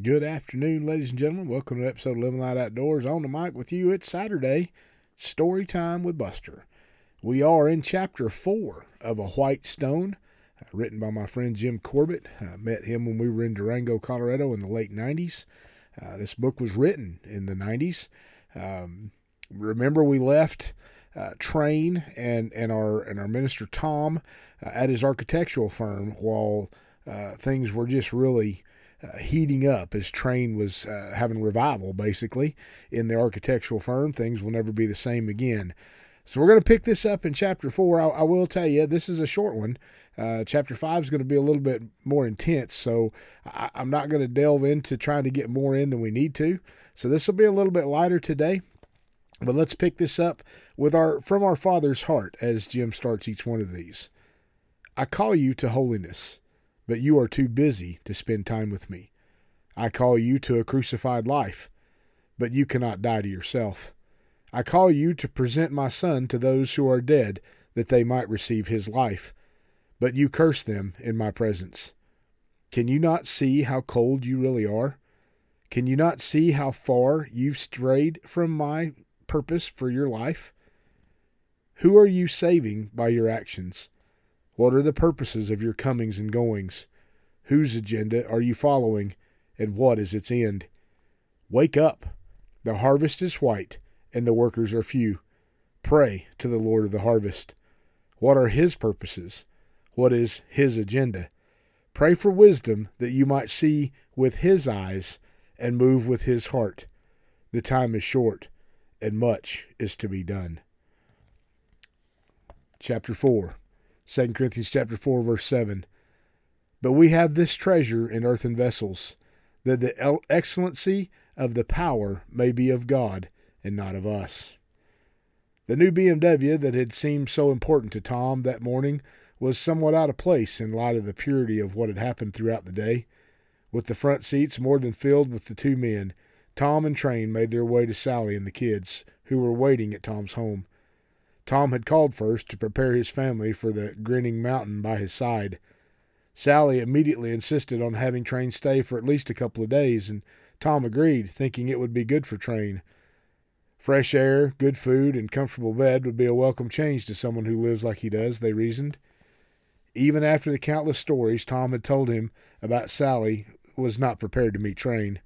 Good afternoon, ladies and gentlemen. Welcome to episode of Living Light Outdoors. On the mic with you, it's Saturday, story time with Buster. We are in chapter four of A White Stone, uh, written by my friend Jim Corbett. I met him when we were in Durango, Colorado in the late 90s. Uh, this book was written in the 90s. Um, remember, we left uh, Train and, and, our, and our minister Tom uh, at his architectural firm while uh, things were just really uh, heating up as Train was uh, having revival, basically, in the architectural firm. Things will never be the same again. So we're going to pick this up in chapter four. I, I will tell you, this is a short one. Uh, chapter five is going to be a little bit more intense, so I, I'm not going to delve into trying to get more in than we need to. So this will be a little bit lighter today. But let's pick this up with our from our Father's heart as Jim starts each one of these. I call you to holiness but you are too busy to spend time with me. I call you to a crucified life, but you cannot die to yourself. I call you to present my Son to those who are dead, that they might receive his life, but you curse them in my presence. Can you not see how cold you really are? Can you not see how far you've strayed from my purpose for your life? Who are you saving by your actions? What are the purposes of your comings and goings? Whose agenda are you following, and what is its end? Wake up! The harvest is white, and the workers are few. Pray to the Lord of the harvest. What are his purposes? What is his agenda? Pray for wisdom that you might see with his eyes and move with his heart. The time is short, and much is to be done. Chapter 4 2 Corinthians chapter 4 verse 7. But we have this treasure in earthen vessels, that the excellency of the power may be of God and not of us. The new BMW that had seemed so important to Tom that morning was somewhat out of place in light of the purity of what had happened throughout the day. With the front seats more than filled with the two men, Tom and Train made their way to Sally and the kids, who were waiting at Tom's home. Tom had called first to prepare his family for the grinning mountain by his side. Sally immediately insisted on having Train stay for at least a couple of days, and Tom agreed, thinking it would be good for Train. Fresh air, good food, and comfortable bed would be a welcome change to someone who lives like he does, they reasoned. Even after the countless stories Tom had told him about Sally was not prepared to meet Train.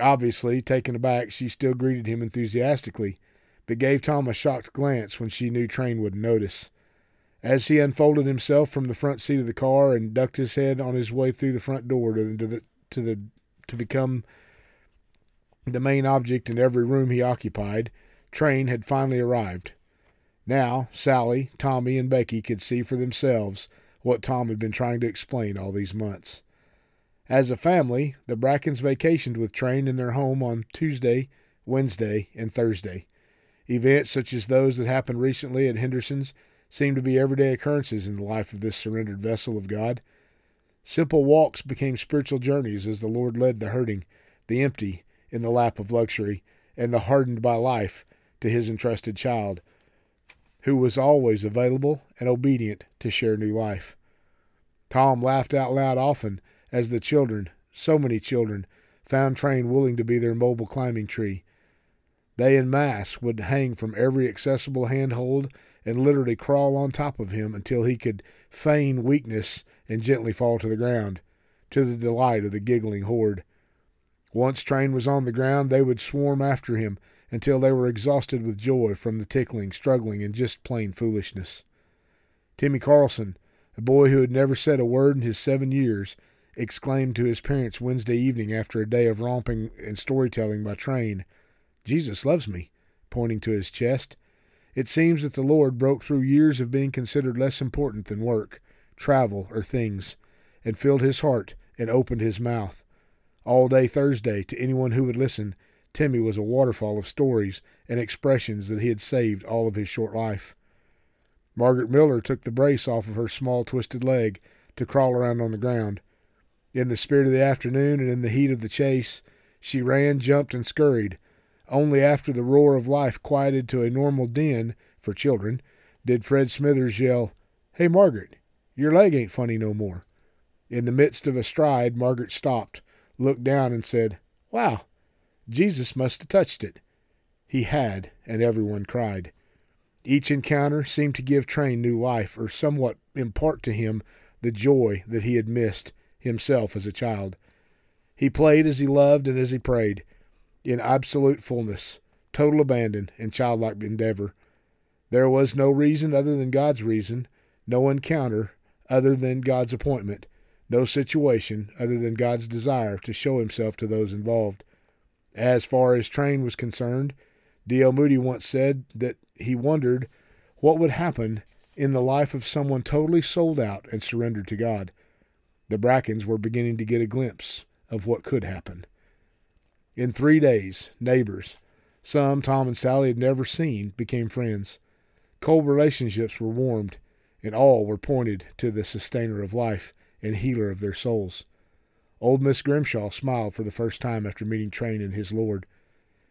Obviously, taken aback, she still greeted him enthusiastically but gave Tom a shocked glance when she knew Train would notice. As he unfolded himself from the front seat of the car and ducked his head on his way through the front door to the to the to become the main object in every room he occupied, Train had finally arrived. Now, Sally, Tommy, and Becky could see for themselves what Tom had been trying to explain all these months. As a family, the Brackens vacationed with Train in their home on Tuesday, Wednesday, and Thursday. Events such as those that happened recently at Henderson's seemed to be everyday occurrences in the life of this surrendered vessel of God. Simple walks became spiritual journeys as the Lord led the hurting, the empty, in the lap of luxury, and the hardened by life to his entrusted child, who was always available and obedient to share new life. Tom laughed out loud often as the children, so many children, found Train willing to be their mobile climbing tree they in mass would hang from every accessible handhold and literally crawl on top of him until he could feign weakness and gently fall to the ground, to the delight of the giggling horde. Once Train was on the ground, they would swarm after him until they were exhausted with joy from the tickling, struggling, and just plain foolishness. Timmy Carlson, a boy who had never said a word in his seven years, exclaimed to his parents Wednesday evening after a day of romping and storytelling by train, Jesus loves me, pointing to his chest. It seems that the Lord broke through years of being considered less important than work, travel, or things, and filled his heart and opened his mouth. All day Thursday, to anyone who would listen, Timmy was a waterfall of stories and expressions that he had saved all of his short life. Margaret Miller took the brace off of her small twisted leg to crawl around on the ground. In the spirit of the afternoon and in the heat of the chase, she ran, jumped, and scurried, only after the roar of life quieted to a normal din for children did Fred Smithers yell, Hey, Margaret, your leg ain't funny no more. In the midst of a stride, Margaret stopped, looked down and said, Wow, Jesus must have touched it. He had, and everyone cried. Each encounter seemed to give Train new life or somewhat impart to him the joy that he had missed himself as a child. He played as he loved and as he prayed, in absolute fullness, total abandon, and childlike endeavor. There was no reason other than God's reason, no encounter other than God's appointment, no situation other than God's desire to show himself to those involved. As far as Train was concerned, D.L. Moody once said that he wondered what would happen in the life of someone totally sold out and surrendered to God. The Brackens were beginning to get a glimpse of what could happen. In three days, neighbors, some Tom and Sally had never seen, became friends. Cold relationships were warmed, and all were pointed to the sustainer of life and healer of their souls. Old Miss Grimshaw smiled for the first time after meeting Train and his Lord.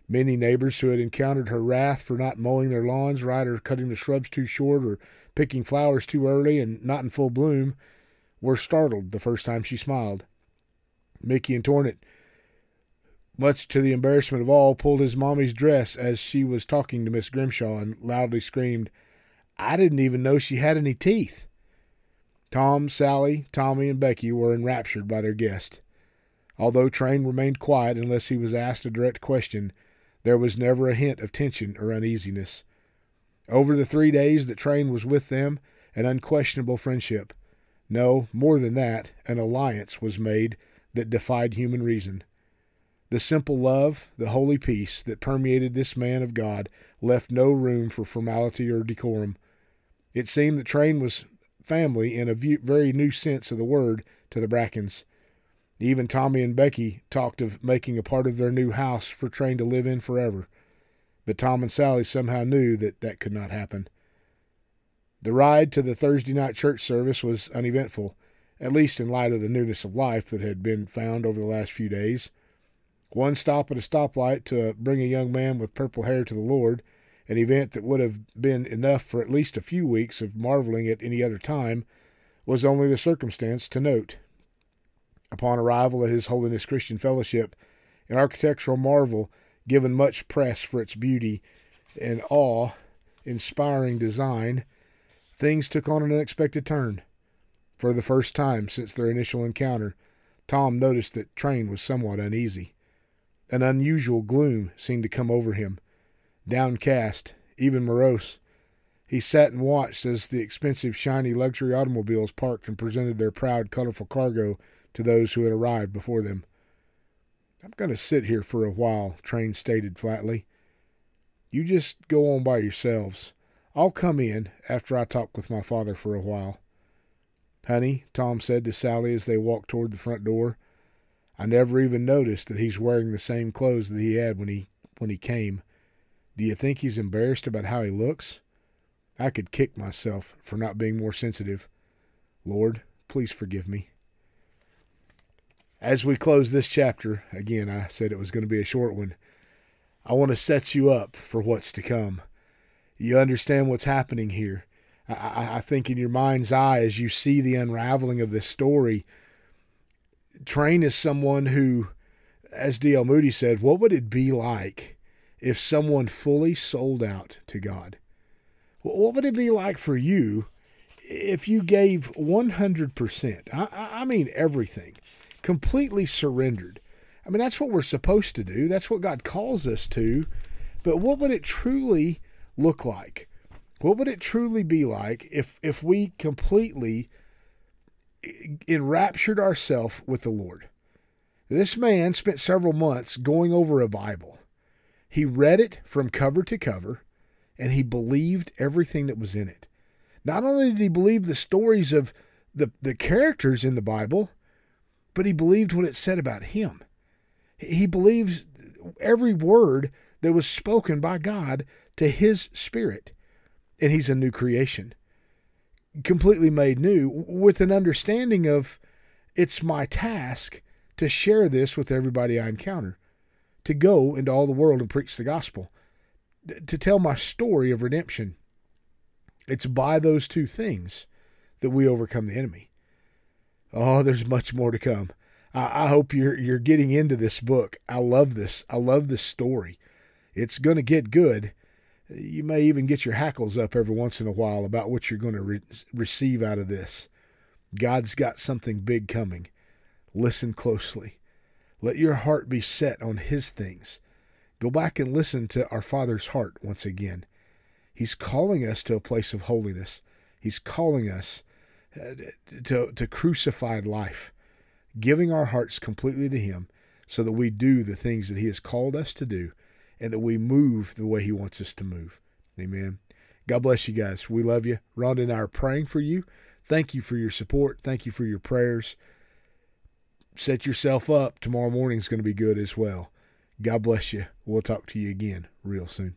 Many neighbors who had encountered her wrath for not mowing their lawns right or cutting the shrubs too short or picking flowers too early and not in full bloom were startled the first time she smiled. Mickey and Tornet, much to the embarrassment of all, pulled his mommy's dress as she was talking to Miss Grimshaw and loudly screamed, I didn't even know she had any teeth. Tom, Sally, Tommy, and Becky were enraptured by their guest. Although Train remained quiet unless he was asked a direct question, there was never a hint of tension or uneasiness. Over the three days that Train was with them, an unquestionable friendship. No, more than that, an alliance was made that defied human reason. The simple love, the holy peace that permeated this man of God left no room for formality or decorum. It seemed that Train was family in a very new sense of the word to the Brackens. Even Tommy and Becky talked of making a part of their new house for Train to live in forever. But Tom and Sally somehow knew that that could not happen. The ride to the Thursday night church service was uneventful, at least in light of the newness of life that had been found over the last few days. One stop at a stoplight to bring a young man with purple hair to the Lord, an event that would have been enough for at least a few weeks of marveling at any other time, was only the circumstance to note. Upon arrival at His Holiness Christian Fellowship, an architectural marvel given much press for its beauty and awe inspiring design, things took on an unexpected turn. For the first time since their initial encounter, Tom noticed that Train was somewhat uneasy. An unusual gloom seemed to come over him. Downcast, even morose, he sat and watched as the expensive, shiny luxury automobiles parked and presented their proud, colorful cargo to those who had arrived before them. I'm going to sit here for a while, Train stated flatly. You just go on by yourselves. I'll come in after I talk with my father for a while. Honey, Tom said to Sally as they walked toward the front door, I never even noticed that he's wearing the same clothes that he had when he when he came. Do you think he's embarrassed about how he looks? I could kick myself for not being more sensitive. Lord, please forgive me. As we close this chapter, again, I said it was going to be a short one. I want to set you up for what's to come. You understand what's happening here. I, I think in your mind's eye, as you see the unraveling of this story, Train is someone who, as D.L. Moody said, what would it be like if someone fully sold out to God? What would it be like for you if you gave 100%? I, I mean, everything, completely surrendered. I mean, that's what we're supposed to do. That's what God calls us to. But what would it truly look like? What would it truly be like if, if we completely enraptured ourselves with the Lord. This man spent several months going over a Bible. He read it from cover to cover, and he believed everything that was in it. Not only did he believe the stories of the, the characters in the Bible, but he believed what it said about him. He believes every word that was spoken by God to his spirit, and he's a new creation completely made new with an understanding of it's my task to share this with everybody I encounter, to go into all the world and preach the gospel, to tell my story of redemption. It's by those two things that we overcome the enemy. Oh, there's much more to come. I, I hope you're you're getting into this book. I love this. I love this story. It's going to get good. You may even get your hackles up every once in a while about what you're going to re- receive out of this. God's got something big coming. Listen closely. Let your heart be set on His things. Go back and listen to our Father's heart once again. He's calling us to a place of holiness. He's calling us uh, to, to crucified life, giving our hearts completely to Him so that we do the things that He has called us to do and that we move the way He wants us to move. Amen. God bless you guys. We love you. Rhonda and I are praying for you. Thank you for your support. Thank you for your prayers. Set yourself up. Tomorrow morning is going to be good as well. God bless you. We'll talk to you again real soon.